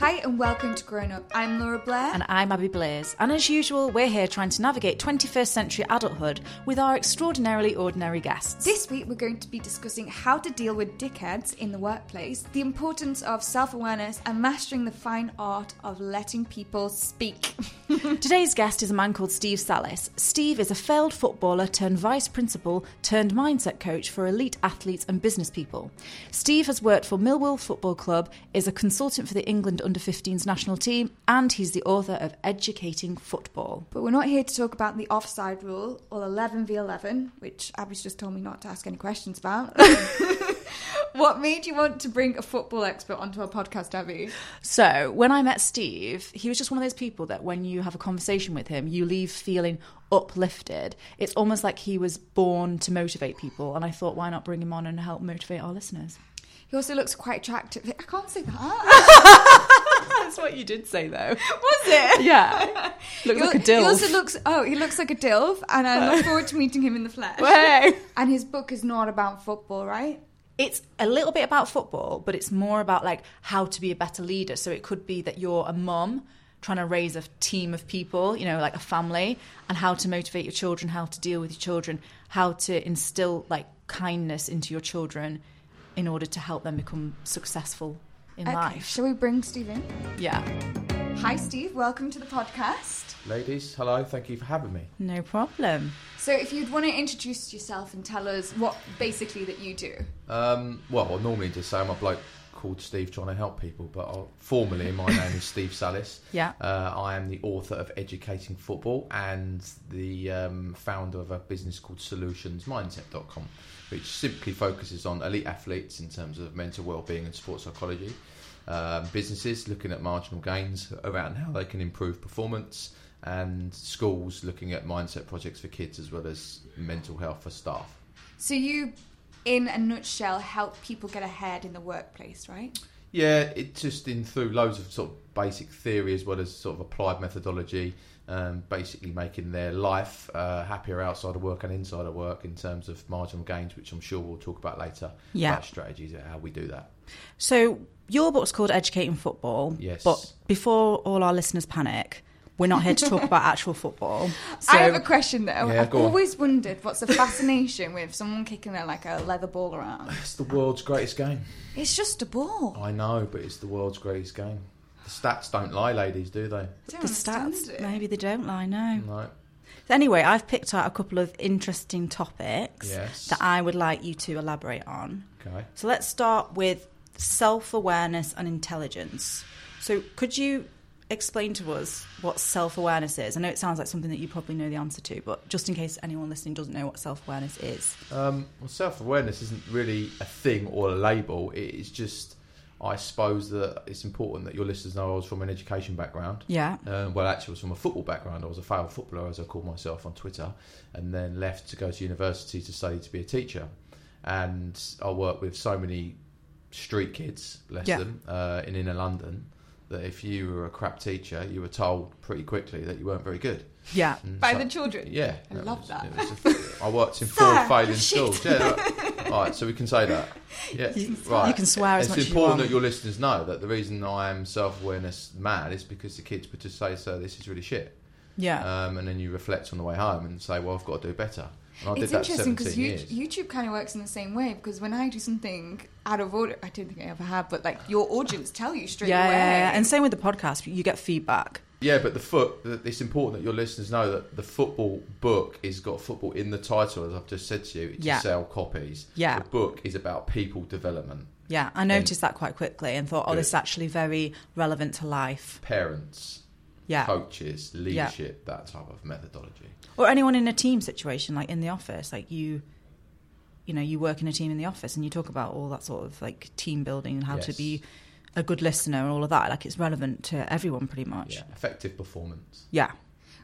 Hi and welcome to Grown Up. I'm Laura Blair. And I'm Abby Blaze. And as usual, we're here trying to navigate 21st century adulthood with our extraordinarily ordinary guests. This week we're going to be discussing how to deal with dickheads in the workplace, the importance of self awareness, and mastering the fine art of letting people speak. Today's guest is a man called Steve Sallis. Steve is a failed footballer turned vice principal turned mindset coach for elite athletes and business people. Steve has worked for Millwall Football Club, is a consultant for the England under 15s national team, and he's the author of Educating Football. But we're not here to talk about the offside rule or 11 v 11, which Abby's just told me not to ask any questions about. what made you want to bring a football expert onto our podcast, Abby? So, when I met Steve, he was just one of those people that when you have a conversation with him, you leave feeling uplifted. It's almost like he was born to motivate people. And I thought, why not bring him on and help motivate our listeners? He also looks quite attractive. I can't say that. That's what you did say, though. Was it? Yeah. Looks like a dilf. He also looks. Oh, he looks like a dilf, and I look forward to meeting him in the flesh. Way. And his book is not about football, right? It's a little bit about football, but it's more about like how to be a better leader. So it could be that you're a mum trying to raise a team of people, you know, like a family, and how to motivate your children, how to deal with your children, how to instill like kindness into your children in order to help them become successful in Okay, life. shall we bring Steve in? Yeah. Hi, Steve. Welcome to the podcast. Ladies, hello, thank you for having me. No problem. So, if you'd want to introduce yourself and tell us what basically that you do. Um, well, I normally just say I'm a bloke called Steve trying to help people, but I'll, formally my name is Steve Sallis. Yeah. Uh, I am the author of Educating Football and the um, founder of a business called SolutionsMindset.com, which simply focuses on elite athletes in terms of mental well-being and sports psychology. Um, businesses looking at marginal gains around how they can improve performance, and schools looking at mindset projects for kids as well as mental health for staff. So, you, in a nutshell, help people get ahead in the workplace, right? Yeah, it just in through loads of sort of basic theory as well as sort of applied methodology, um, basically making their life uh, happier outside of work and inside of work in terms of marginal gains, which I'm sure we'll talk about later. Yeah. about strategies and how we do that. So your book's called Educating Football. Yes. But before all our listeners panic, we're not here to talk about actual football. So I have a question though. Yeah, I've go on. always wondered what's the fascination with someone kicking a, like a leather ball around. It's the world's greatest game. It's just a ball. I know, but it's the world's greatest game. The stats don't lie, ladies, do they? The stats, it. maybe they don't lie, no. No. So anyway, I've picked out a couple of interesting topics Yes. that I would like you to elaborate on. Okay. So let's start with self awareness and intelligence. So could you explain to us what self awareness is? I know it sounds like something that you probably know the answer to, but just in case anyone listening doesn't know what self awareness is. Um, well, self awareness isn't really a thing or a label. It is just, I suppose, that it's important that your listeners know I was from an education background. Yeah. Um, well, actually, I was from a football background. I was a failed footballer, as I call myself on Twitter, and then left to go to university to study to be a teacher. And I work with so many street kids, bless Yeah. them, uh, in inner London, that if you were a crap teacher, you were told pretty quickly that you weren't very good. Yeah. And By so- the children. Yeah, I love was- that. it was a- I worked in four failing shit. schools. Yeah, right. All right, so we can say that. Yeah, You- right. you can swear as it's much as you important that your listeners know that the reason I am self-awareness mad is because the kids would just say, "So this is really shit," Yeah. um, and then you reflect on the way home and say, "Well, I've got to do better." And I It's did that interesting because YouTube kind of works in the same way because when I do something out of order, I don't think I ever have, but like your audience tell you straight yeah, away. yeah, yeah. And same with the podcast, you get feedback. Yeah, but the foot. It's important that your listeners know that the football book is got football in the title, as I've just said to you, Yeah. to sell copies. Yeah. the book is about people development, Yeah, I noticed that quite quickly and thought, oh, this is actually very relevant to life. parents, Yeah. coaches, leadership, that type of methodology. Or anyone in a team situation, like in the office, like you, you know, you work in a team in the office and you talk about all that sort of like team building and how to be a good listener and all of that. Like it's relevant to everyone pretty much. Yeah, effective performance. Yeah.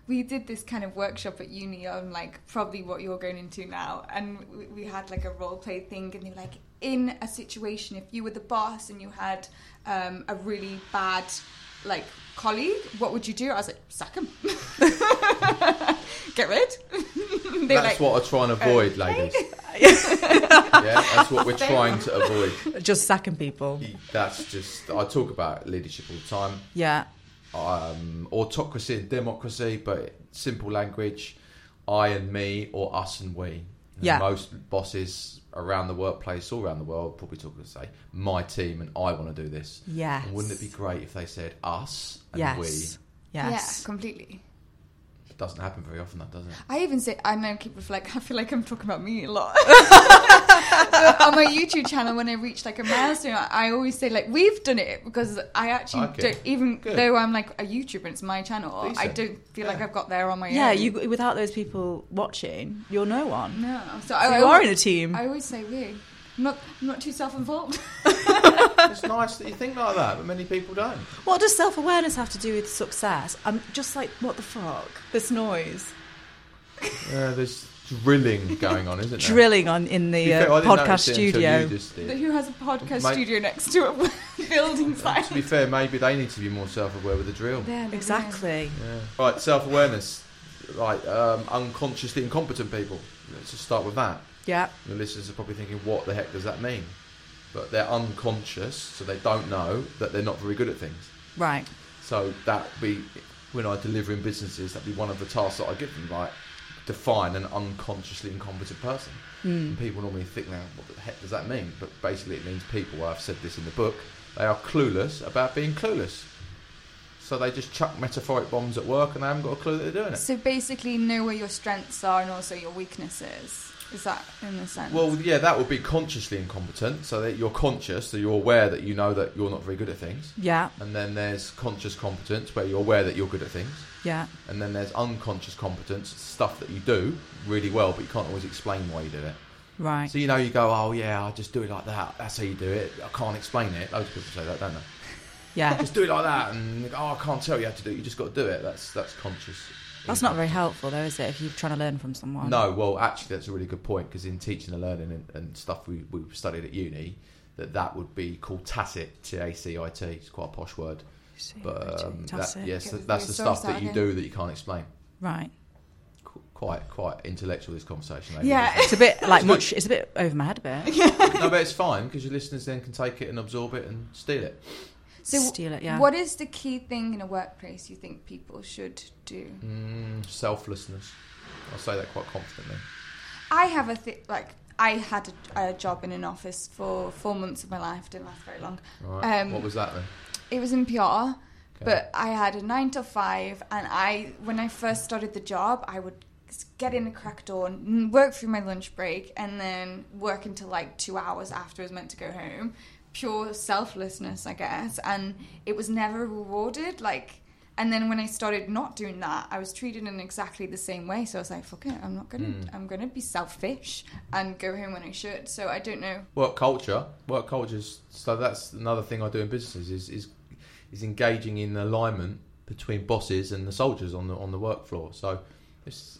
we did this kind of workshop at uni on like probably what you're going into now and we- we had like a role play thing and they were like in a situation if you were the boss and you had um, a really bad like colleague what would you do i was like sack him get rid they were That's like what I try and avoid, okay. ladies. Yeah, that's what we're trying to avoid. Just sacking people. That's just I talk about leadership all the time. Yeah. um, autocracy and democracy, but simple language, I and me or us and we. And Yeah. Most bosses around the workplace, all around the world, probably talk to say, my team and I want to do this. Yes. And wouldn't it be great if they said us and Yes. we? Yes. Yeah, completely. It doesn't happen very often, that does it? I even say I know keep reflect. I feel like I'm talking about me a lot. But on my YouTube channel, when I reach like a milestone, I, I always say like we've done it because I actually Okay. don't even Good. though I'm like a YouTuber and it's my channel. I don't feel like I've got there on my Yeah, own. you without those people watching, you're no one. no. So, So I, you I, are in a team. I always say we. I'm not. I'm not too self-involved. it's nice that you think like that, but many people don't. What does self awareness have to do with success? I'm just like, what the fuck? This noise. Yeah, there's drilling going on, isn't there? Drilling on in the fair, uh, podcast notice it until studio. you. Who has a podcast Mate- studio next to a building site? To be fair, maybe they need to be more self-aware with the drill. There, there, Exactly. Yeah. Right, self awareness. Right, um, unconsciously incompetent people. Let's just start with that. Yeah. The listeners are probably thinking, what the heck does that mean? But they're unconscious, so they don't know that they're not very good at things. Right. So that be when I deliver in businesses, that'd be one of the tasks that I give them, like define an unconsciously incompetent person. Mm. And people normally think, now, what the heck does that mean? But basically, it means people. I've said this in the book. They are clueless about being clueless. So they just chuck metaphoric bombs at work, and they haven't got a clue that they're doing it. So basically, know where your strengths are and also your weaknesses. Is that in a sense? Well, yeah, that would be consciously incompetent. So that you're conscious, so you're aware that you know that you're not very good at things. Yeah. And then there's conscious competence, where you're aware that you're good at things. Yeah. And then there's unconscious competence, stuff that you do really well, but you can't always explain why you do it. Right. So you know, you go, oh yeah, I just do it like that. That's how you do it. I can't explain it. Loads of people say that, don't they? Yeah. just do it like that, and oh, I can't tell you how to do it. You just got to do it. That's that's conscious. That's not very helpful, though, is it? If you're trying to learn from someone. No, well, actually, that's a really good point because in teaching and learning and, and stuff we we studied at uni, that that would be called tacit, T A C I T. It's quite a posh word, but um, that, yes, that's the stuff that you do that you can't explain. Right. Qu- Quite quite intellectual this conversation. Amy, Yeah. It's a bit like much. It's a bit over my head a bit. no, but it's fine because your listeners then can take it and absorb it and steal it. So Steal it. Yeah. What is the key thing in a workplace you think people should do? Mm, selflessness. I'll say that quite confidently. I have a th- like I had a, a job in an office for four months of my life. Didn't last very long. Right. Um, what was that then? It was in PR, Okay. but I had a nine to five, and I when I first started the job, I would get in a crack dawn, work through my lunch break, and then work until like two hours after I was meant to go home. Pure selflessness, I guess, and it was never rewarded. Like, and then when I started not doing that, I was treated in exactly the same way. So I was like, "Fuck it, I'm not gonna, Mm. I'm gonna be selfish and go home when I should." So I don't know. Work culture. Work cultures. So that's another thing I do in businesses is is is engaging in alignment between bosses and the soldiers on the on the work floor. So it's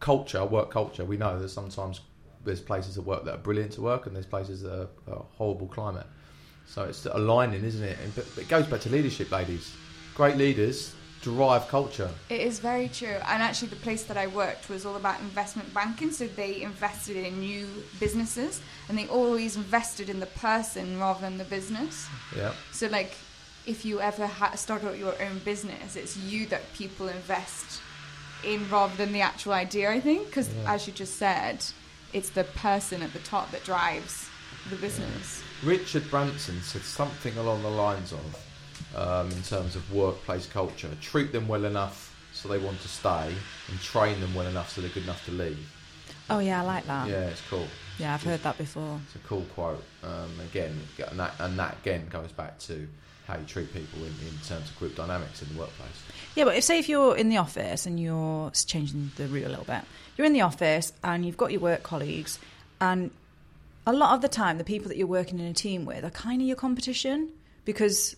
culture, work culture. We know that sometimes there's places of work that are brilliant to work, and there's places that are, are horrible climate. So it's aligning, isn't it? And, but, but it goes back to leadership, ladies. Great leaders drive culture. It is very true. And actually, the place that I worked was all about investment banking. So they invested in new businesses and they always invested in the person rather than the business. Yeah. So, like, if you ever ha- start out your own business, it's you that people invest in rather than the actual idea, I think. Because, Yeah. as you just said, it's the person at the top that drives the business. Richard Branson said something along the lines of, um, in terms of workplace culture, treat them well enough so they want to stay, and train them well enough so they're good enough to leave. Oh yeah, I like that. Yeah, it's cool. Yeah, I've heard that before. It's a cool quote. Um, again, and that, and that again goes back to how you treat people in, in terms of group dynamics in the workplace. Yeah, but if say if you're in the office and you're changing the route a little bit, you're in the office and you've got your work colleagues, and a lot of the time the people that you're working in a team with are kind of your competition because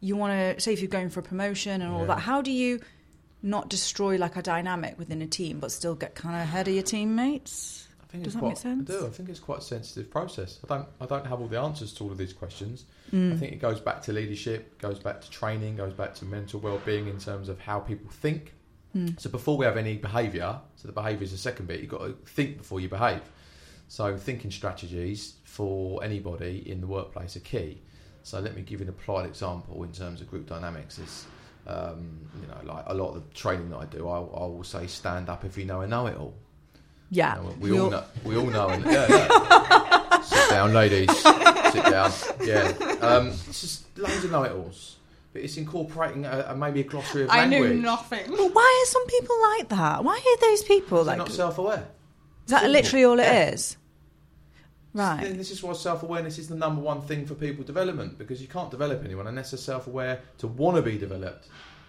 you want to say if you're going for a promotion and all Yeah. that. How do you not destroy like a dynamic within a team but still get kind of ahead of your teammates? I think Does it's that quite, make sense? I do. I think it's quite a sensitive process. I don't. I don't have all the answers to all of these questions. Mm. I think it goes back to leadership, goes back to training, goes back to mental well-being in terms of how people think So before we have any behaviour, so the behaviour is the second bit. You've got to think before you behave. So thinking strategies for anybody in the workplace are key. So let me give you an applied example in terms of group dynamics. Is um, you know like a lot of the training that I do, I, I will say stand up if you know a know it all. Yeah. You know, we all know. We all know. And, yeah, yeah. Sit down, ladies. Sit down. Yeah. Um, it's just loads of know-it-alls, but it's incorporating a, a, maybe a glossary of I language. know nothing. Well, why are some people like that? Why are those people They're like? not self-aware. Is that simple. literally all it is? Yeah. Right. Then This is why self-awareness is the number one thing for people development because you can't develop anyone unless they're self-aware to want to be developed,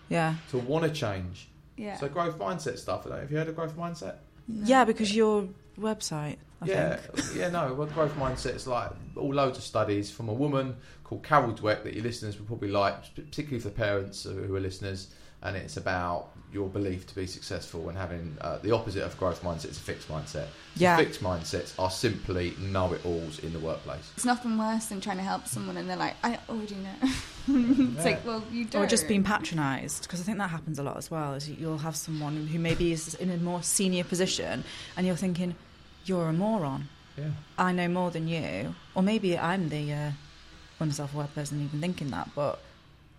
Yeah. to want to change. Yeah. So growth mindset stuff. I don't know. Have you heard of growth mindset? Yeah, because your website. I yeah, think. yeah, no. Well, growth mindset is like all loads of studies from a woman called Carol Dweck that your listeners will probably like, particularly for parents who are listeners. And it's about your belief to be successful and having uh, the opposite of growth mindset is a fixed mindset. So Yeah. fixed mindsets are simply know-it-alls in the workplace. It's nothing worse than trying to help someone and they're like, I already know. it's Yeah. like, well, you don't. Or just being patronised, because I think that happens a lot as well. Is you'll have someone who maybe is in a more senior position, and you're thinking, "You're a moron. Yeah. I know more than you." Or maybe I'm the uh, unself-aware person even thinking that, but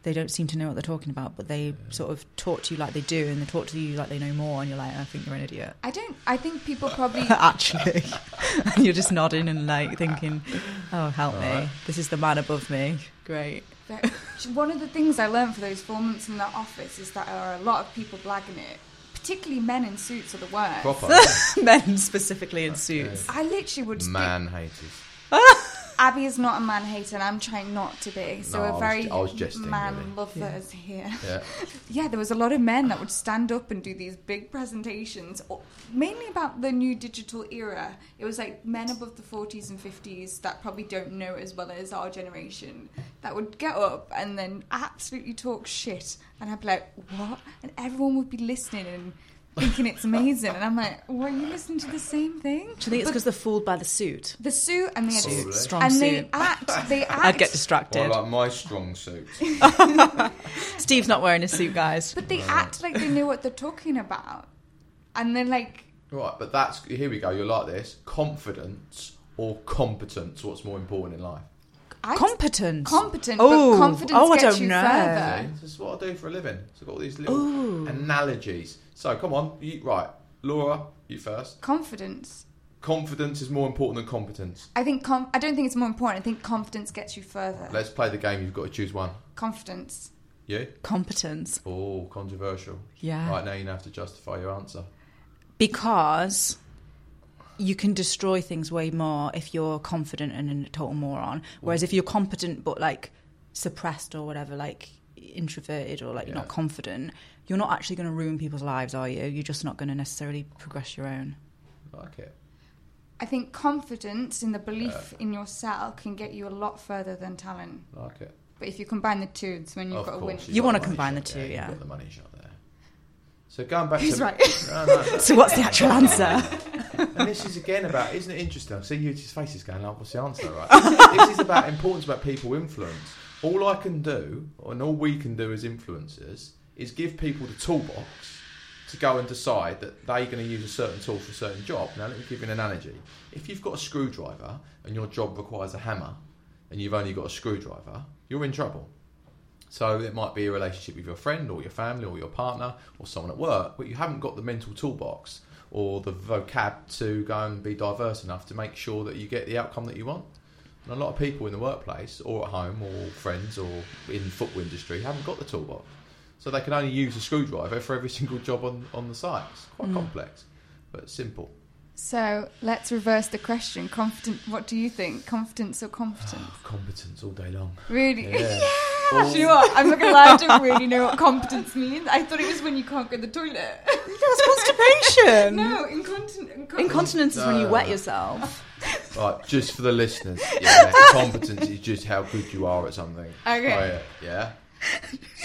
they don't seem to know what they're talking about. But they sort of talk to you like they do, and they talk to you like they know more, and you're like, "I think you're an idiot." I don't. I think people probably. Actually, and you're just nodding and like thinking, "Oh, help me! Alright. This is the man above me." Great. One of the things I learned for those four months in that office is that there are a lot of people blagging it, particularly men in suits are the worst. Proper Men specifically in suits. I literally would. stick- man haters. Abby is not a man hater, and I'm trying not to be. So No, we're was very j- I was jesting, man really. lovers here. Yeah. Yeah, there was a lot of men that would stand up and do these big presentations, mainly about the new digital era. It was like men above the 40s and 50s that probably don't know as well as our generation that would get up and then absolutely talk shit. And I'd be like, what? And everyone would be listening and thinking it's amazing. And I'm like, what, are you listening to the same thing? Do you think it's because they're fooled by the suit? The suit and the Probably. Strong and suit. they act, they act. I'd get distracted. What about my strong suit. Steve's not wearing a suit, guys. But they act like they know what they're talking about. And then, like, Right, but that's here we go. You're like this. Confidence or competence? What's more important in life? I Competent. competent, Oh, but confidence oh, I gets don't you know. further. See, this is what I do for a living. So I've got all these little Ooh. analogies. So come on, you, right, Laura, you first. Confidence. Confidence is more important than competence. I think. Com- I don't think it's more important. I think confidence gets you further. Let's play the game. You've got to choose one. Confidence. You? Competence. Oh, controversial. Yeah. Right now, you have to justify your answer. Because you can destroy things way more if you're confident and a total moron. Whereas if you're competent but like suppressed or whatever, like introverted or like you're not confident, you're not actually going to ruin people's lives, are you? You're just not going to necessarily progress your own. Like it. I think confidence in the belief in yourself can get you a lot further than talent. Like it. But if you combine the two, it's when you've of got a win. you've You wanna the money combine the two, there, yeah. You've got the money shot there. So going back Who's to right? No, no, no. So what's the actual answer? And this is again about, isn't it interesting? I see you, his face is going, like, what's the answer, right? this is about importance about people influence. All I can do, and all we can do as influencers, is give people the toolbox to go and decide that they're going to use a certain tool for a certain job. Now, let me give you an analogy. If you've got a screwdriver and your job requires a hammer, and you've only got a screwdriver, you're in trouble. So it might be a relationship with your friend or your family or your partner or someone at work, but you haven't got the mental toolbox or the vocab to go and be diverse enough to make sure that you get the outcome that you want. And a lot of people in the workplace or at home or friends or in the football industry haven't got the toolbox. So they can only use a screwdriver for every single job on, on the site. It's quite mm. complex, but simple. So let's reverse the question. Confident. What do you think? Confidence or competence? Competence all day long. Really? Yeah. Do you know what? I'm not gonna lie. I don't really know what competence means. I thought it was when you can't go to the toilet. That's constipation. no, incontinent. Incontinence is when you wet yourself. Right, just for the listeners, yeah, competence is just how good you are at something. Okay. Oh, yeah. yeah.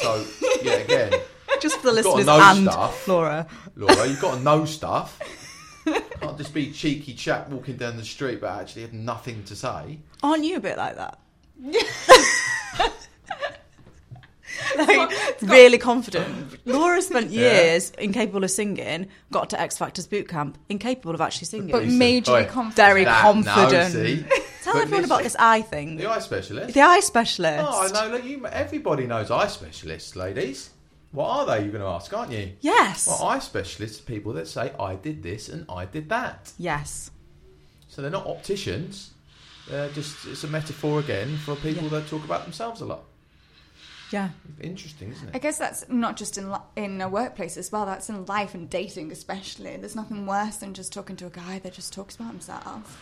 So, yeah, again, Just for the You've gotta listeners know and stuff. Laura. Laura, you've got to know stuff. Can't just be cheeky chap walking down the street but actually have nothing to say. Aren't you a bit like that? like, really confident. Laura spent years incapable of singing, got to X Factor's boot camp, incapable of actually singing. But Listen, majorly oi, confident. Very that- confident. No, see? Tell But everyone listen, about this eye thing. The eye specialist. The eye specialist. Oh, I know. Look, you, everybody knows eye specialists, ladies. What are they? You're going to ask, aren't you? Yes. Well, eye specialists are people that say, I did this and I did that. yes. So they're not opticians. They're just, it's a metaphor again for people Yeah. that talk about themselves a lot. Yeah. Interesting, isn't it? I guess that's not just in li- in a workplace as well. That's in life and dating, especially. There's nothing worse than just talking to a guy that just talks about himself.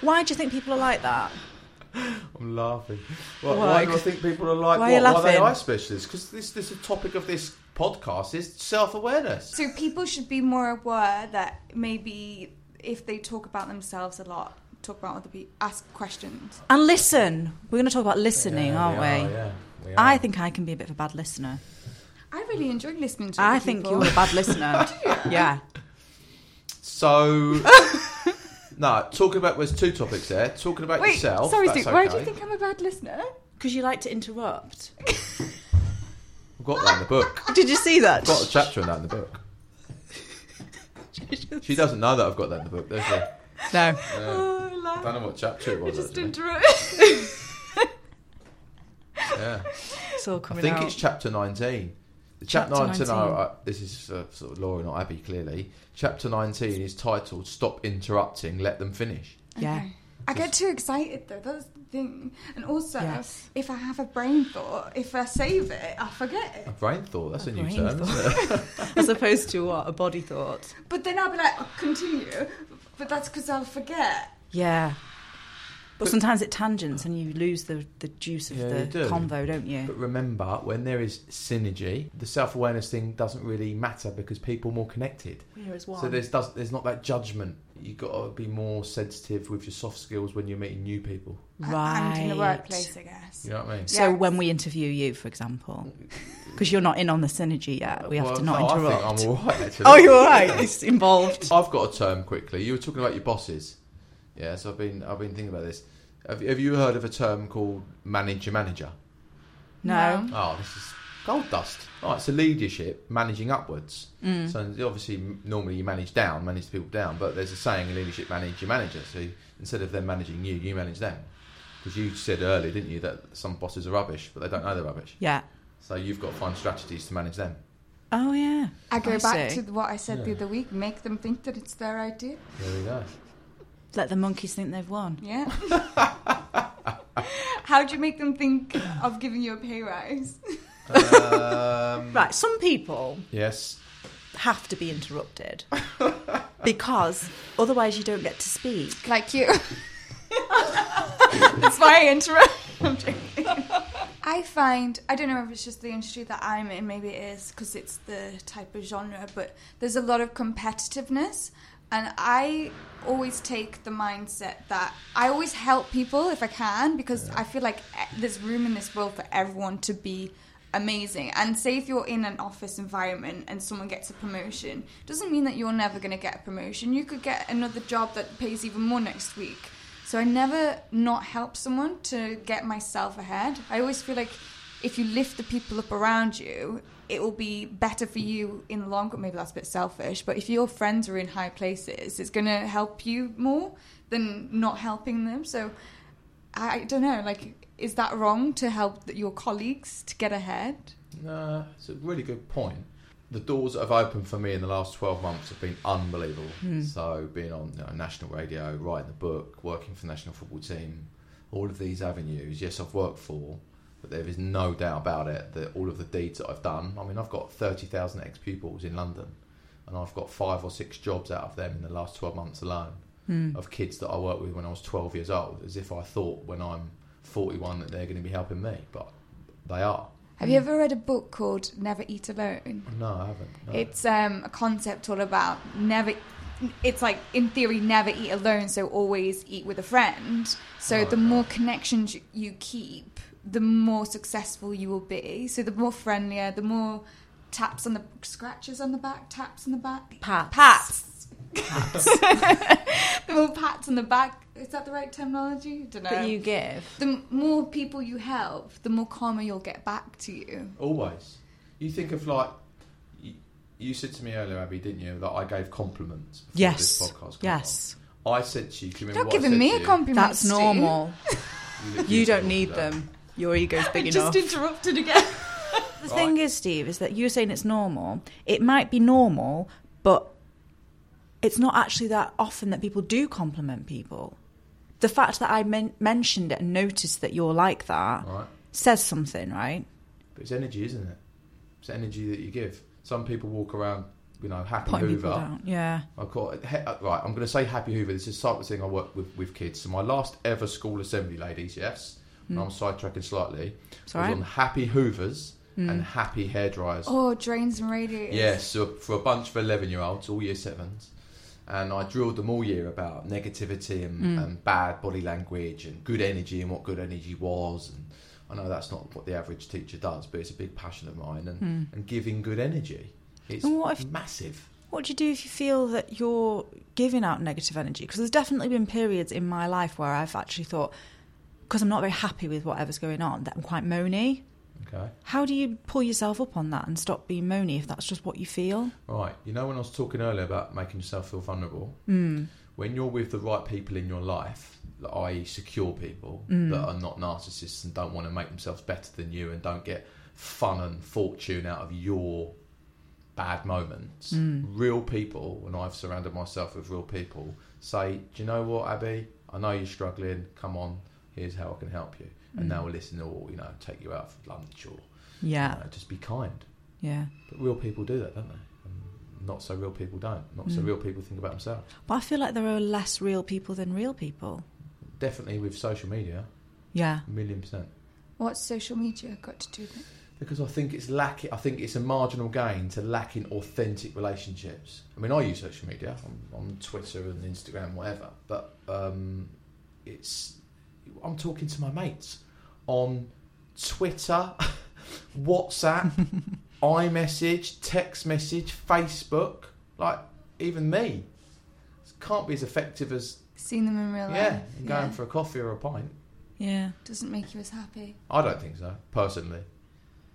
Why do you think people are like that? I'm laughing. Why, Why? why do I think people are like, Why are what? you Why are they laughing? eye specialists? Because this, this the topic of this podcast is self awareness. So people should be more aware that maybe if they talk about themselves a lot, talk about other people, ask questions. And listen. We're going to talk about listening, aren't we? Are, yeah, we are. I think I can be a bit of a bad listener. I really enjoy listening to. I other think people. you're a bad listener. Oh, yeah. So, no, talking about there's two topics there. Talking about Wait, yourself. sorry, that's Stu, why do you okay. think I'm a bad listener? Because you like to interrupt. I've got that in the book. Did you see that? I've got a chapter on that in the book. She doesn't know that I've got that in the book, does she? No. Yeah. Oh, I laugh. don't know what chapter it I was. just Actually. interrupt. Yeah. It's all I think out. it's chapter 19. The chapter, Chapter 19, 19. I- I- this is uh, sort of Laura, not Abby, clearly. Chapter 19 is titled Stop Interrupting, Let Them Finish. Yeah. Okay. I get too excited though. That's the thing. And also, Yes. if I have a brain thought, if I save it, I forget it. A brain thought, that's a, A new term. As opposed to what? A body thought. But then I'll be like, oh, continue. But that's because I'll forget. Yeah. But, But- sometimes it tangents and you lose the, the juice of Yeah, the do. convo, don't you? But remember, when there is synergy, the self awareness thing doesn't really matter because people are more connected. Here is So there's does, there's not that judgment. You've got to be more sensitive with your soft skills when you're meeting new people. right. And in the workplace, I guess. You know what I mean? So Yes. when we interview you, for example, because you're not in on the synergy yet, we have Well, to not no, interrupt. I think I'm all right, actually. oh, you're all right. It's involved. I've got a term quickly. You were talking about your bosses. Yeah, so I've been I've been thinking about this. Have, have you heard of a term called manager manager? No. Oh, this is gold dust. Oh, it's a leadership managing upwards. Mm. So obviously, normally you manage down, manage the people down, but there's a saying in leadership: manage your manager. So instead of them managing you, you manage them. Because you said earlier, didn't you, that some bosses are rubbish, but they don't know they're rubbish. Yeah. So you've got to find strategies to manage them. Oh, yeah. I go I back see. to what I said the other week. Make them think that it's their idea. There we go. Let the monkeys think they've won. Yeah. How do you make them think of giving you a pay rise? um, Right. Some people Yes. have to be interrupted because otherwise you don't get to speak. Like you. That's why I interrupt. I'm joking. I find, I don't know if it's just the industry that I'm in, maybe it is because it's the type of genre, but there's a lot of competitiveness. And I always take the mindset that I always help people if I can because I feel like eh, there's room in this world for everyone to be amazing. And say if you're in an office environment and someone gets a promotion, doesn't mean that you're never going to get a promotion. You could get another job that pays even more next week. So I never not help someone to get myself ahead. I always feel like if you lift the people up around you, it will be better for you in the long run. Maybe that's a bit selfish, but if your friends are in high places, it's going to help you more than not helping them. So I I don't know, like, is that wrong to help your colleagues to get ahead? No, it's a really good point. The doors that have opened for me in the last 12 months have been unbelievable. Hmm. So, being on you know, national radio, writing the book, working for the national football team, all of these avenues, yes, I've worked for, but there is no doubt about it that all of the deeds that I've done, I mean, I've got 30,000 ex pupils in London, and I've got five or six jobs out of them in the last 12 months alone Hmm. of kids that I worked with when I was 12 years old, as if I thought when I'm 41 that they're going to be helping me, but they are. Have you ever read a book called Never Eat Alone? No, I haven't. no. It's um, a concept all about never. It's like in theory, never eat alone, so always eat with a friend. So Oh, the okay. more connections you keep, the more successful you will be. So the more friendlier, the more taps on the scratches on the back, taps on the back, Pats. pats. the more pats on the back. Is that the right terminology? I don't know. that you give. the more people you help, the more karma you'll get back to you. Always. You think of like you, you said to me earlier, Abby, didn't you, that I gave compliments before Yes. this podcast. Yes. on. I said to you, do you remember Not what I giving said me to a you? compliment. That's normal. literally You don't need that. them. Your ego's big Just enough. interrupted again. The thing is, Steve, is that you're saying it's normal. It might be normal, but it's not actually that often that people do compliment people. The fact that I men- mentioned it and noticed that you're like that Right. says something, right? But it's energy, isn't it? It's energy that you give. Some people walk around, you know, happy Putting Hoover. Yeah. I call it, he, uh, right, I'm going to say Happy Hoover. This is the type of thing I work with with kids. So my last ever school assembly, ladies, yes, and I'm sidetracking slightly, Hmm. It's was all right. on Happy Hoovers Mm. and Happy Hair Dryers. Oh, drains and radiators. Yes, so for a bunch of 11 year olds, all year sevens. And I drilled them all year about negativity and, Mm. and bad body language and good energy and what good energy was. And I know that's not what the average teacher does, but it's a big passion of mine. And, Mm. and giving good energy. It's And what if- massive. What do you do if you feel that you're giving out negative energy? Because there's definitely been periods in my life where I've actually thought, because I'm not very happy with whatever's going on, that I'm quite moany. Okay. How do you pull yourself up on that and stop being moany if that's just what you feel? Right. You know, when I was talking earlier about making yourself feel vulnerable, Mm. when you're with the right people in your life, i.e., secure people Mm. that are not narcissists and don't want to make themselves better than you and don't get fun and fortune out of your bad moments, Mm. real people, when I've surrounded myself with real people, say, Do you know what, Abby? I know you're struggling. Come on, here's how I can help you. And Mm. they'll listen or, you know, take you out for lunch or Yeah, you know, just be kind. yeah. But real people do that, don't they? And not so real people don't. Not so Mm. real people think about themselves. But I feel like there are less real people than real people. Definitely with social media, Yeah. a million percent. What's social media got to do with it? Because I think it's lacking. I think it's a marginal gain to lacking authentic relationships. I mean, I use social media on, on Twitter and Instagram, whatever. But um, it's I'm talking to my mates on Twitter, WhatsApp, iMessage, text message, Facebook. Like even me can't be as effective as Seeing them in real life. yeah, going yeah. for a coffee or a pint. Yeah. doesn't make you as happy. I don't think so, personally.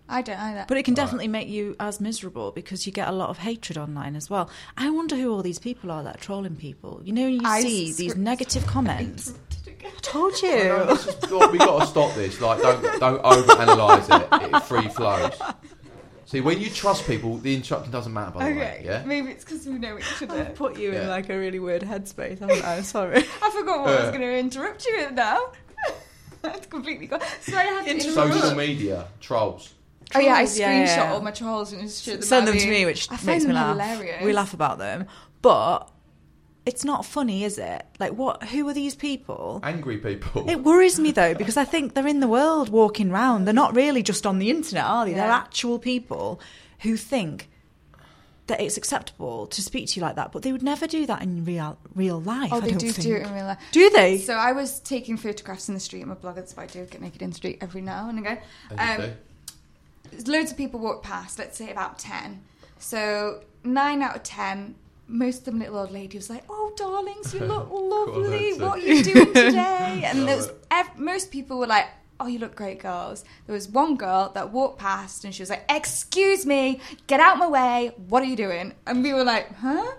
I don't either. But it can Right. definitely make you as miserable because you get a lot of hatred online as well. I wonder who all these people are that are trolling people. You know, you I see s- these negative comments. I told I know, you. this is- we got to stop this. Like, don't don't overanalyze it. It free flows. See, when you trust people, the instruction doesn't matter. By the way, yeah. maybe it's because we know each other. I put you in, like a really weird headspace, haven't I? Sorry. I forgot what I was Uh. going to interrupt you with now. That's completely gone. Sorry, I had to interrupt. Social media trolls. Oh yeah, I Trolls, yeah, screenshot yeah. all my trolls and just share them Send them to me, which I find makes me laugh. hilarious. We laugh about them, but it's not funny, is it? Like, what? Who are these people? Angry people. It worries me though because I think they're in the world walking round. They're not really just on the internet, are they? They're actual people who think that it's acceptable to speak to you like that, but they would never do that in real real life. Oh, I they don't do think. do it in real life. Do they? So I was taking photographs in the street. I'm a blogger, that's why I do get naked in the street every now and again. As Um, loads of people walk past, let's say about 10. So, nine out of 10, most of them little old lady was like, Oh, darlings, you look lovely. What are you doing today? And there was, ev- most people were like, Oh, you look great, girls. There was one girl that walked past and she was like, Excuse me, get out my way. What are you doing? And we were like, Huh?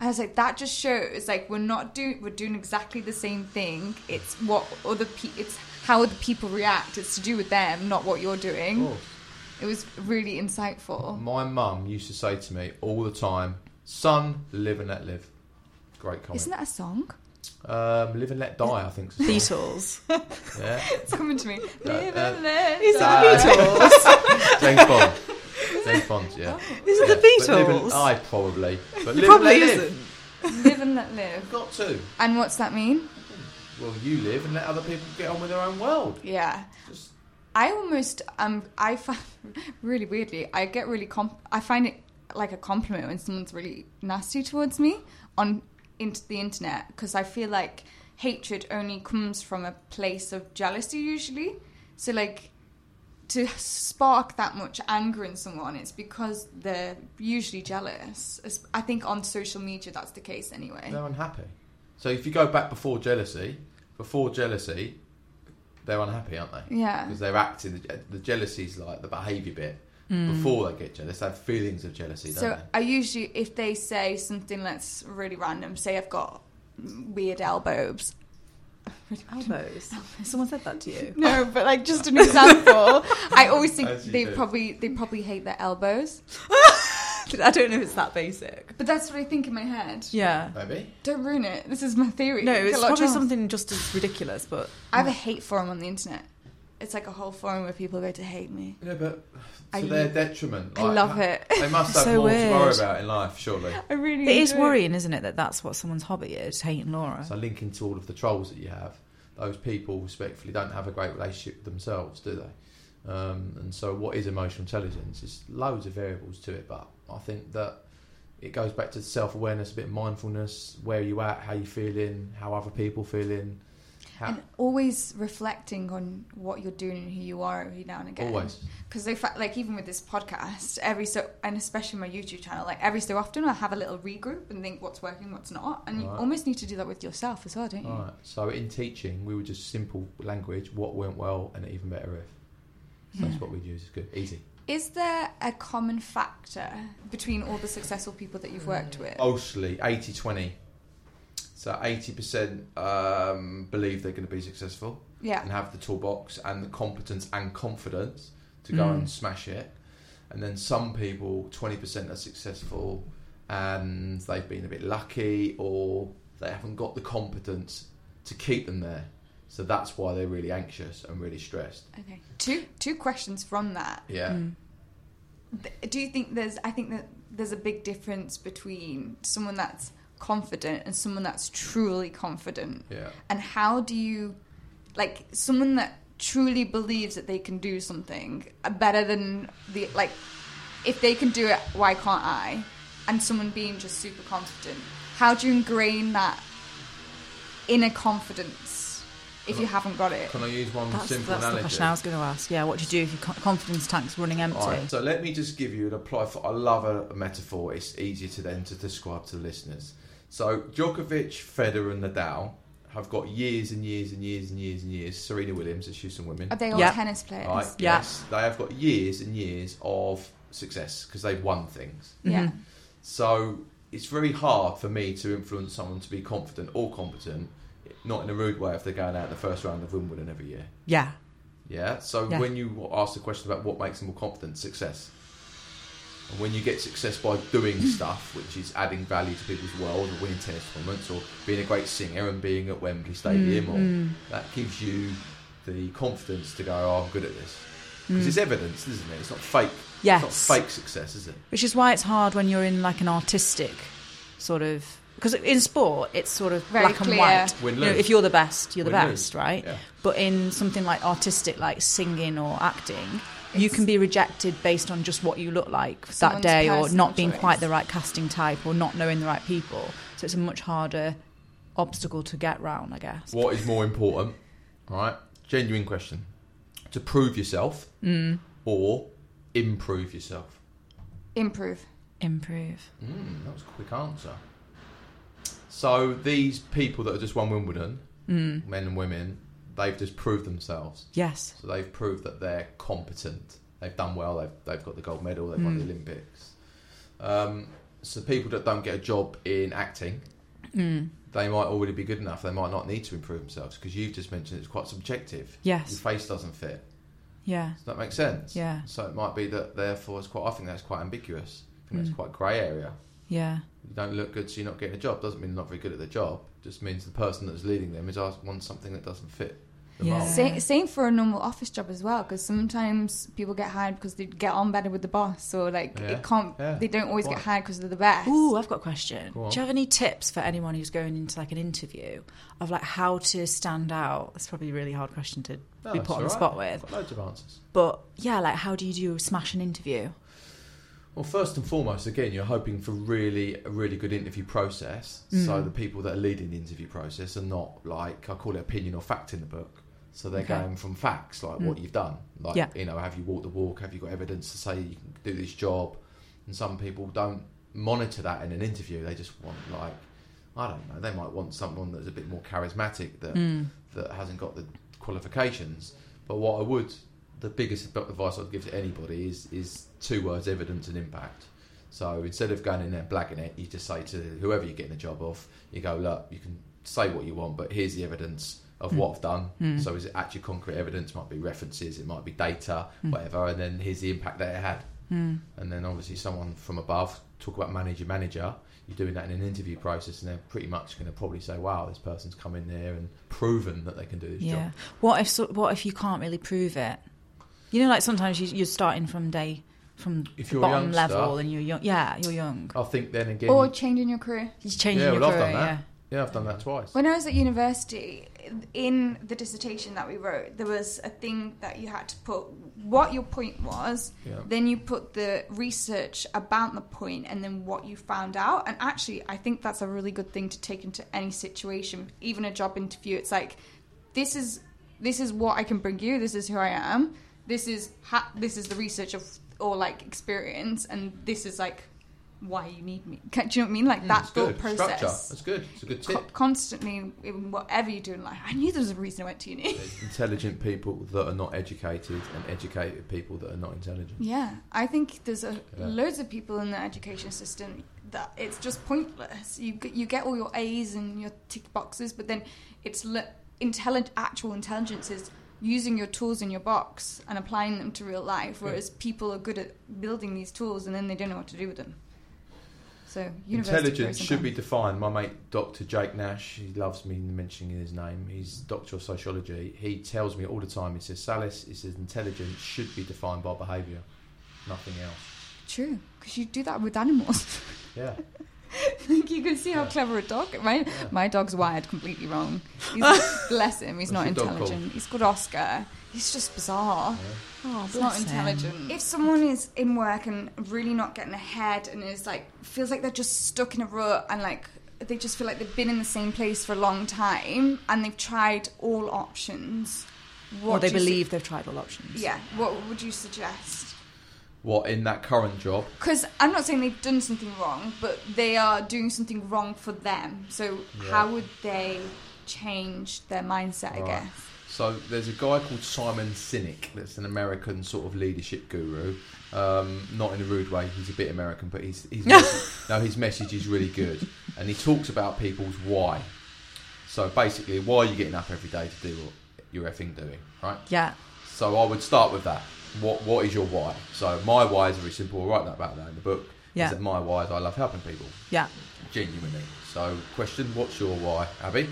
I was like, that just shows like we're not doing we're doing exactly the same thing. It's what other pe- it's how other people react. It's to do with them, not what you're doing. Of. It was really insightful. My mum used to say to me all the time, "Son, live and let live." Great comment. Isn't that a song? Um, live and let die. I think. It's a song. Beatles. Yeah. It's coming to me. Live uh, and let Is it die. the Beatles? James Bond. James Bond. Yeah. Is it Yeah. the But live and- Beatles? I probably. But live probably and let isn't. live. Live and let live. Got to. And what's that mean? Well, you live and let other people get on with their own world. Yeah. Just I almost um I find really weirdly I get really comp I find it like a compliment when someone's really nasty towards me on into the internet because I feel like hatred only comes from a place of jealousy usually. So like to spark that much anger in someone, it's because they're usually jealous. I think on social media that's the case anyway. They're unhappy. So if you go back before jealousy, before jealousy, they're unhappy, aren't they? Yeah. Because they're acting. The, jealousy's like the behaviour bit. Mm. Before they get jealous, they have feelings of jealousy, don't So they? I usually, if they say something that's really random, say I've got weird elbows. Elbows. Someone said that to you. No, but like just an example. I always think they do. probably they probably hate their elbows. I don't know if it's that basic. But that's what I think in my head. Yeah. Maybe. Don't ruin it. This is my theory. No, it's lot of probably drama. something just as ridiculous, but I have a hate forum on the internet. It's like a whole forum where people go to hate me. Yeah, but I to their lo- detriment. I like, love ha- it. They must have So more to worry about in life, surely. I really. it is enjoy worrying, isn't it, that that's what someone's hobby is, hating Laura. So linking to all of the trolls that you have, those people respectfully don't have a great relationship with themselves, do they? Um, and so, what is emotional intelligence? There's loads of variables to it, but I think that it goes back to self awareness, a bit of mindfulness, where are you at, how you feeling, how other people feeling. How, And always reflecting on what you're doing and who you are every now and again. always. because they fa- like even with this podcast every so and especially my youtube channel like every so often i have a little regroup and think what's working what's not and you almost need to do that with yourself as well don't you All right. So in teaching, we were just simple language, what went well, and even better if. So that's hmm. what we'd use. It's good, easy. is there a common factor between all the successful people that you've worked mm. with Mostly 80 20. So 80% um, believe they're going to be successful yeah and have the toolbox and the competence and confidence to go Mm. and smash it. And then some people, 20% are successful and they've been a bit lucky or they haven't got the competence to keep them there. So that's why they're really anxious and really stressed. okay two two questions from that Yeah. Mm. Do you think there's i think that there's a big difference between someone that's confident and someone that's truly confident Yeah. and how do you like someone that truly believes that they can do something better than the like if they can do it why can't i and someone being just super confident how do you ingrain that inner confidence if you haven't got it Can I use one That's, simple that's the question I was going to ask. Yeah, what do you do if your confidence tank's running empty? Alright, so let me just give you an apply for. I love a, a metaphor. It's easier to then to describe to the listeners. So Djokovic, Federer, and Nadal have got years and years and years and years and years. Serena Williams, let's use some women. are they all Yeah. tennis players Right, Yeah. Yes, they have got years and years of success because they've won things. yeah Mhm. So it's very hard for me to influence someone to be confident or competent, not in a rude way if they're going out in the first round of Wimbledon every year. Yeah. Yeah. So Yeah. when you ask the question about what makes them more confident, success. And when you get success by doing stuff, which is adding value to people's world, or winning tennis tournaments, or being a great singer and being at Wembley Stadium, or Mm, that gives you the confidence to go, "Oh, I'm good at this," because mm. it's evidence, isn't it? It's not fake. Yes. It's not fake success, is it? Which is why it's hard when you're in like an artistic sort of because in sport it's sort of Very black clear. and white. Win You know, if you're the best, you're the Win, best, lose. right? Yeah. But in something like artistic, like singing or acting, you can be rejected based on just what you look like that day, or not being choice. quite the right casting type, or not knowing the right people. So it's a much harder obstacle to get round, I guess. What is more important? right? genuine question: to prove yourself Mm. or improve yourself. improve Improve. Mm, that was a quick answer. So these people that have just won Wimbledon, Mm. men and women, they've just proved themselves. Yes. So they've proved that they're competent. They've done well. They've they've got the gold medal. They've won the Mm. Olympics. Um, so people that don't get a job in acting, Mm. they might already be good enough. They might not need to improve themselves because you've just mentioned it's quite subjective. Yes. Your face doesn't fit. Yeah. Does that make sense? Yeah. So it might be that therefore it's quite. I think that's quite ambiguous. I think Mm. that's quite grey area. Yeah. You don't look good, so you're not getting a job. Doesn't mean you're not very good at the job. Just means the person that's leading them is asked wants something that doesn't fit Yeah. Same, same for a normal office job as well, because sometimes people get hired because they get on better with the boss, or like Yeah. it can't. Yeah. They don't always Quite. get hired because they're the best. Ooh, I've got a question. Go. Do you have any tips for anyone who's going into like an interview of like how to stand out? It's probably a really hard question to No, be put on the all spot right. with. Got loads of answers. But yeah, like how do you do a smash an interview? Well, first and foremost, again, you're hoping for really a really good interview process. So Mm. the people that are leading the interview process are not like I call it opinion or fact in the book. So they're Okay. going from facts like Mm. what you've done, like Yeah. you know, have you walked the walk? Have you got evidence to say you can do this job? And some people don't monitor that in an interview. They just want like I don't know. They might want someone that's a bit more charismatic that Mm. that hasn't got the qualifications. But what I would, the biggest advice I'd give to anybody is is two words: evidence and impact. So instead of going in there and blagging it, you just say to whoever you're getting a job off, you go, look, you can say what you want, but here's the evidence of Mm. what I've done. Mm. So is it actually concrete evidence? Might be references, it might be data, Mm. whatever, and then here's the impact that it had. Mm. And then obviously someone from above talk about manager manager. You're doing that in an interview process, and they're pretty much going to probably say, "Wow, this person's come in there and proven that they can do this Yeah. job." What if so, what if you can't really prove it? You know, like sometimes you, you're starting from day from If the you're bottom youngster- level and you're young. Yeah, you're young. I think then again, Or changing your career. You're changing Yeah, your well, I've career. done that. Yeah. Yeah, I've done that mm. twice. When I was at university, in the dissertation that we wrote, there was a thing that you had to put what your point was, Yeah. then you put the research about the point, and then what you found out. And actually, I think that's a really good thing to take into any situation, even a job interview. It's like, this is this is what I can bring you. This is who I am. This is ha- this is the research of or like experience, and this is like why you need me. Do you know what I mean? Like Mm, that thought good. process Structure. That's good. It's a good tip. co- constantly in whatever you do in life. I knew there was a reason I went to uni. Intelligent people that are not educated, and educated people that are not intelligent. yeah, I think there's a, Yeah. loads of people in the education system that it's just pointless. You get, you get all your A's and your tick boxes, but then it's le- intelligent, actual intelligence is using your tools in your box and applying them to real life. Yeah. Whereas people are good at building these tools and then they don't know what to do with them. So Intelligence should be defined. My mate, Dr. Jake Nash, he loves me mentioning his name. He's Doctor of Sociology. He tells me all the time. He says, "Sallis, he says intelligence should be defined by behaviour, nothing else." true because you do that with animals. Yeah, like you can see how clever a dog. My Yeah. my dog's wired completely wrong. He's, bless him. He's What's not intelligent. He's called Oscar. He's just bizarre. yeah. Oh, He's not him. intelligent. If someone is in work and really not getting ahead and is like feels like they're just stuck in a rut and like they just feel like they've been in the same place for a long time and they've tried all options. Or they you su- believe they've tried all options. yeah. What would you suggest? What in that current job? Because I'm not saying they've done something wrong, but they are doing something wrong for them. So Yeah. how would they change their mindset? I guess. So there's a guy called Simon Sinek that's an American sort of leadership guru. Um, not in a rude way. He's a bit American, but he's, he's no, his message is really good, and he talks about people's why. So basically, why are you getting up every day to do what you're effing doing, right? Yeah. So I would start with that. What What is your why? So my why is very simple. I write that about that in the book. Yeah. Is that my why is I love helping people Yeah. genuinely. So question: What's your why, Abby?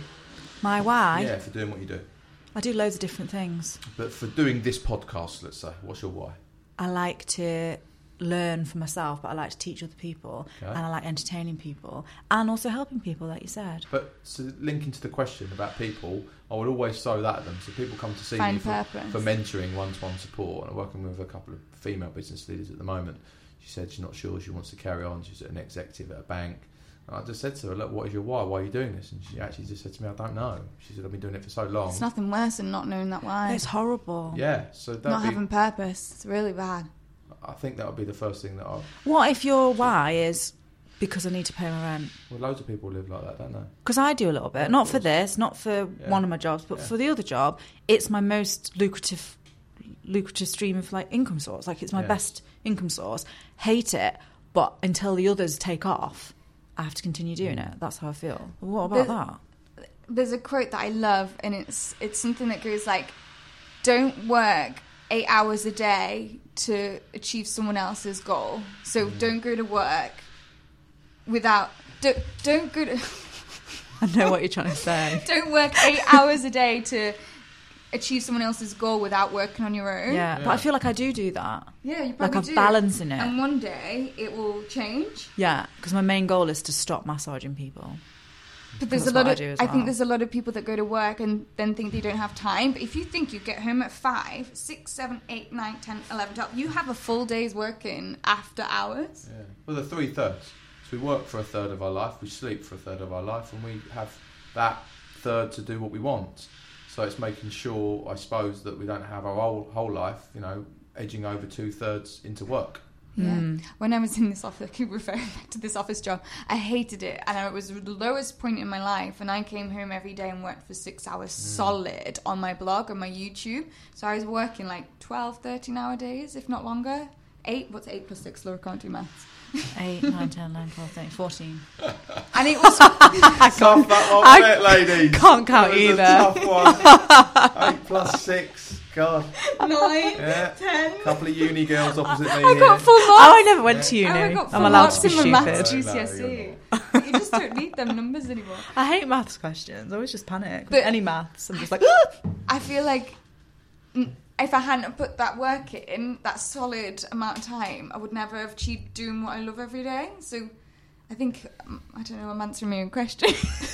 My why? Yeah, for doing what you do. I do loads of different things. But for doing this podcast, let's say, what's your why? I like to learn for myself, but I like to teach other people, Okay. and I like entertaining people, and also helping people, like you said. But so linking to the question about people, I would always throw that at them. So people come to see me for, for mentoring, one-to-one support, and I'm working with a couple of female business leaders at the moment. She said she's not sure she wants to carry on. She's an executive at a bank. And I just said to her, look, what is your why? Why are you doing this? And she actually just said to me, I don't know. She said, I've been doing it for so long. It's nothing worse than not knowing that why. It's horrible. yeah, so not be, having purpose. It's really bad. I think that would be the first thing that I. What if your why is because I need to pay my rent? Well, loads of people live like that, don't they? Because I do a little bit, Of not for this, not for Yeah. one of my jobs, but Yeah. for the other job. It's my most lucrative, lucrative stream of like income source. Like it's my Yeah. best income source. Hate it, but until the others take off, I have to continue doing Mm. it. That's how I feel. What about There's- that? There's a quote that I love, and it's it's something that goes like, "Don't work eight hours a day to achieve someone else's goal. So Mm. don't go to work without don't don't go to I know what you're trying to say. don't work eight hours a day to achieve someone else's goal without working on your own. Yeah, but I feel like I do do that. yeah, you Like I'm do. balancing it. And one day it will change. Yeah, because my main goal is to stop massaging people. But there's That's a lot what I of I well. think there's a lot of people that go to work and then think they don't have time. But if you think you get home at five, six, seven, eight, nine, ten, eleven, twelve, you have a full day's working after hours. Yeah. Well, the three thirds. So we work for a third of our life, we sleep for a third of our life, and we have that third to do what we want. So it's making sure, I suppose, that we don't have our whole whole life, you know, edging over two thirds into work. Yeah. Mm. When I was in this office, I keep referring back to this office job. I hated it, and it was the lowest point in my life. And I came home every day and worked for six hours solid on my blog and my YouTube. So I was working like 12, 13 hour days, if not longer. Eight. What's eight plus six? Laura can't do maths. 8, 9, 10, 11, 12, 13, 14. And it was Tough that one, I wasn't it, ladies? can't count It was a either. tough one. Eight plus six. God. nine, Yeah. ten. couple of uni girls opposite me I here. got full marks. Oh, I never went to Oh, I uni. got I'm allowed marks to be in my maths stupid. No, no, GCSE. you're just don't need them numbers anymore. I hate maths questions. I always just panic. But- Any maths, I'm just like, I feel like mm, if I hadn't put that work in, that solid amount of time, I would never have achieved doing what I love every day. So I think, um, I don't know, I'm answering my own question.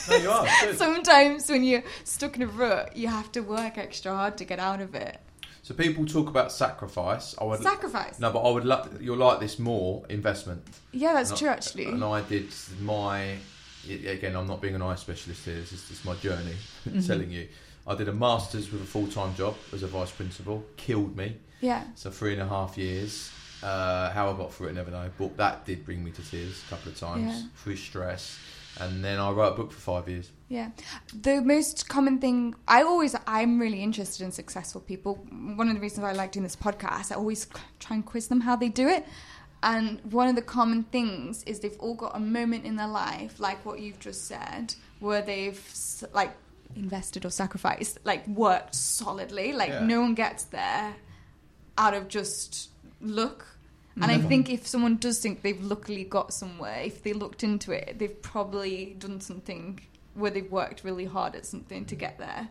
No, you are. Sometimes when you're stuck in a rut, you have to work extra hard to get out of it. So people talk about sacrifice. I would Sacrifice. no, but I would. Lo- you'll like this more investment. Yeah, that's And I- true, actually. And I did my. Again, I'm not being an eye specialist here. This is just my journey. Mm-hmm. telling you, I did a masters with a full time job as a vice principal. Killed me. Yeah. So three and a half years. Uh, how I got through it, I never know. But that did bring me to tears a couple of times Yeah. through stress. And then I wrote a book for five years. Yeah. The most common thing, I always, I'm really interested in successful people. One of the reasons I like doing this podcast, I always try and quiz them how they do it. And one of the common things is they've all got a moment in their life, like what you've just said, where they've like invested or sacrificed, like worked solidly. Like Yeah. no one gets there out of just luck. And I think if someone does think they've luckily got somewhere, if they looked into it, they've probably done something where they've worked really hard at something to get there.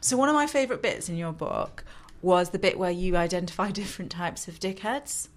So one of my favourite bits in your book was the bit where you identify different types of dickheads.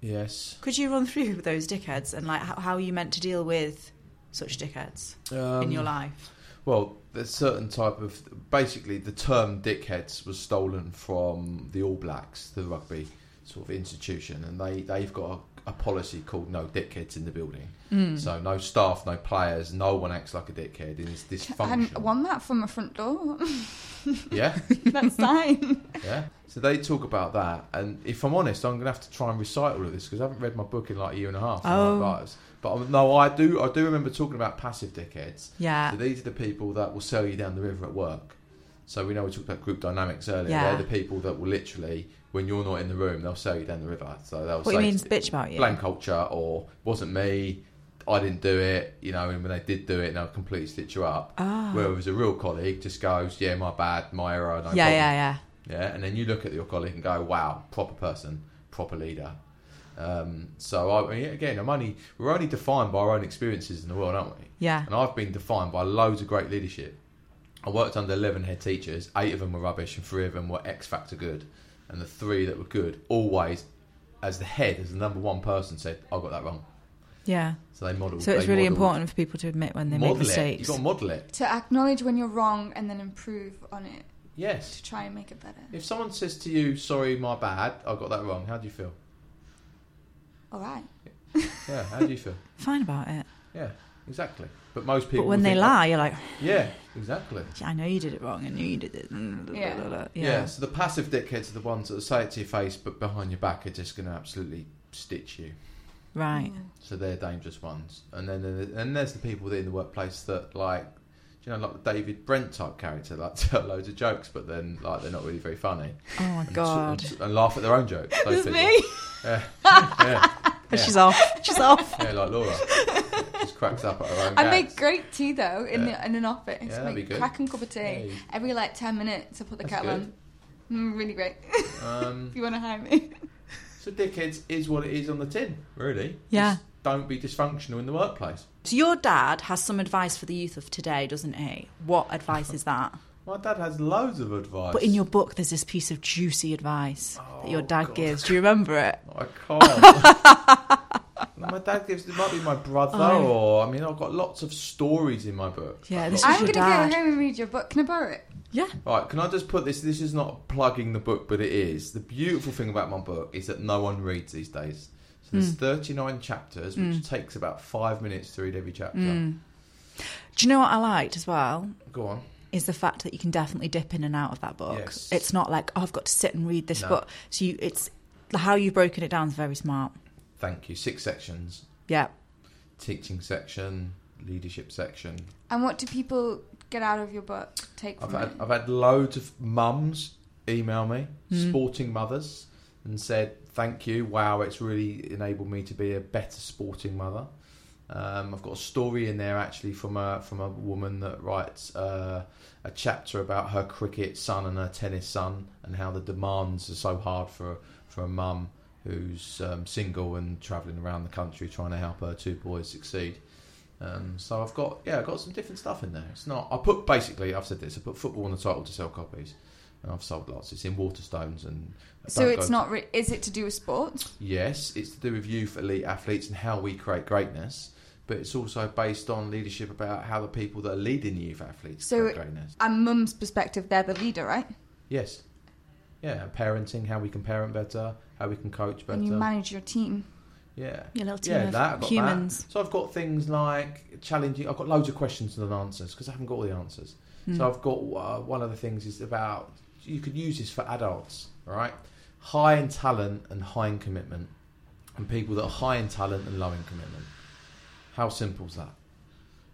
Yes. Could you run through those dickheads and like how, how you meant to deal with such dickheads Um, in your life? Well, there's certain type of basically the term dickheads was stolen from the All Blacks, the rugby sort of institution, and they they've got a, a policy called no dickheads in the building. Mm. So no staff, no players, no one acts like a dickhead. It's And dysfunction. won that from a front door. yeah, That's fine. yeah. So they talk about that, and if I'm honest, I'm gonna have to try and recite all of this because I haven't read my book in like a year and a half. Oh. Like, but no, I do. I do remember talking about passive dickheads. Yeah. So these are the people that will sell you down the river at work. So we know we talked about group dynamics earlier. Yeah. They're the people that will literally, when you're not in the room, they'll sell you down the river. So they'll What say you mean to- bitch about you? blame culture or wasn't me, I didn't do it. You know, and when they did do it, they'll completely stitch you up. Ah. Whereas a real colleague just goes, yeah, my bad, my error, no yeah, problem. yeah, yeah. Yeah, and then you look at your colleague and go, "Wow, proper person, proper leader." Um, so I mean, again, I'm only we're only defined by our own experiences in the world, aren't we? Yeah. And I've been defined by loads of great leadership. I worked under 11 head teachers. Eight of them were rubbish, and three of them were X factor good. And the three that were good always, as the head, as the number one person, said, "I got that wrong." Yeah. So they modelled. So it's really modelled- important for people to admit when they model make mistakes. It. You got to model it. to acknowledge when you're wrong and then improve on it Yes. to try and make it better. If someone says to you, "Sorry, my bad, I got that wrong," how do you feel? All right. Yeah, how do you feel? Fine about it. Yeah, exactly. But most people. But when they think- lie, you're like, Yeah, exactly. yeah, I know you did it wrong. I knew you did it. Yeah. Yeah. Yeah. So the passive dickheads are the ones that say it to your face, but behind your back are just going to absolutely stitch you. Right. Mm. So they're dangerous ones. And then and there's the people in the workplace that like, you know, like the David Brent type character, like tell loads of jokes, but then like they're not really very funny. Oh my And, god. And, and laugh at their own jokes. Those people. me. Yeah. yeah. Yeah. She's off. She's off. Yeah, like Laura. just cracks up at her own. I gags. make great tea though in Yeah. the, in an office. Yeah, that'd be good. cracking cup of tea every like ten minutes. I put the That's kettle good. on. Mm, really great. Um, if you want to hire me. so dickheads is what it is on the tin, really. Yeah. Just don't be dysfunctional in the workplace. So your dad has some advice for the youth of today, doesn't he? What advice is that? My dad has loads of advice. But in your book, there's this piece of juicy advice that your Oh, dad God. gives. Do you remember it? I can't. my dad gives. It might be my brother, Oh. or I mean, I've got lots of stories in my book. Yeah, this is I'm gonna go home and read your book. Can I borrow it? Yeah. Right, can I just put this? This is not plugging the book, but it is. The beautiful thing about my book is that no one reads these days. So there's Mm. 39 chapters, which Mm. takes about five minutes to read every chapter. Mm. Do you know what I liked as well? Go on. is the fact that you can definitely dip in and out of that book. Yes. It's not like oh, I've got to sit and read this No. book. So you, it's how you've broken it down is very smart. Thank you. Six sections: Yeah. teaching section, leadership section. And what do people get out of your book? Take I've from had it? I've had loads of mums email me, Mm. sporting mothers, and said thank you. Wow, it's really enabled me to be a better sporting mother. Um, I've got a story in there actually from a from a woman that writes uh, a chapter about her cricket son and her tennis son and how the demands are so hard for for a mum who's um, single and travelling around the country trying to help her two boys succeed. Um, so I've got yeah, I've got some different stuff in there. It's not I put basically I've said this I put football on the title to sell copies, and I've sold lots. It's in Waterstones and So it's go- not. Re- is it to do with sports? Yes, it's to do with youth elite athletes and how we create greatness, but it's also based on leadership about how the people that are leading the youth athletes So- create greatness. And mum's perspective, they're the leader, right? Yes, yeah, parenting, how we can parent better, how we can coach better. And you manage your team. yeah, Your little team yeah, of that I've got humans. That. So I've got things like challenging. I've got loads of questions and answers because I haven't got all the answers. Hmm. So I've got uh, one of the things is about you could use this for adults, right? High in talent and high in commitment, and people that are high in talent and low in commitment. How simple is that?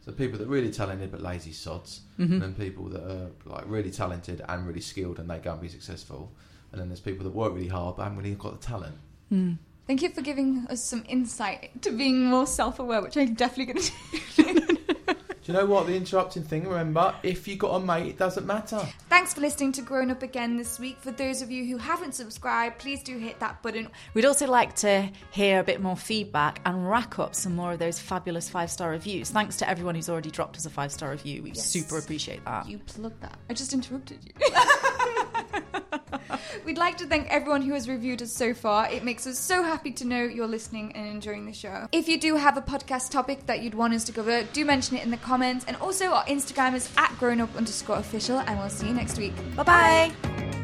So people that are really talented but lazy sods, Mhm. and then people that are like really talented and really skilled and they go and be successful, and then there's people that work really hard but haven't really got the talent. Mm. Thank you for giving us some insight to being more self-aware, which I'm definitely going to do. Do you know what the interrupting thing? Remember, if you got a mate, it doesn't matter. Thanks for listening to Grown Up Again this week. For those of you who haven't subscribed, please do hit that button. We'd also like to hear a bit more feedback and rack up some more of those fabulous five star reviews. Thanks to everyone who's already dropped us a five star review. We Yes. super appreciate that. You plugged that. I just interrupted you. We'd like to thank everyone who has reviewed us so far. It makes us so happy to know you're listening and enjoying the show. If you do have a podcast topic that you'd want us to cover, do mention it in the comments. And also, our Instagram is at grownup underscore official, and we'll see you next week. Bye bye.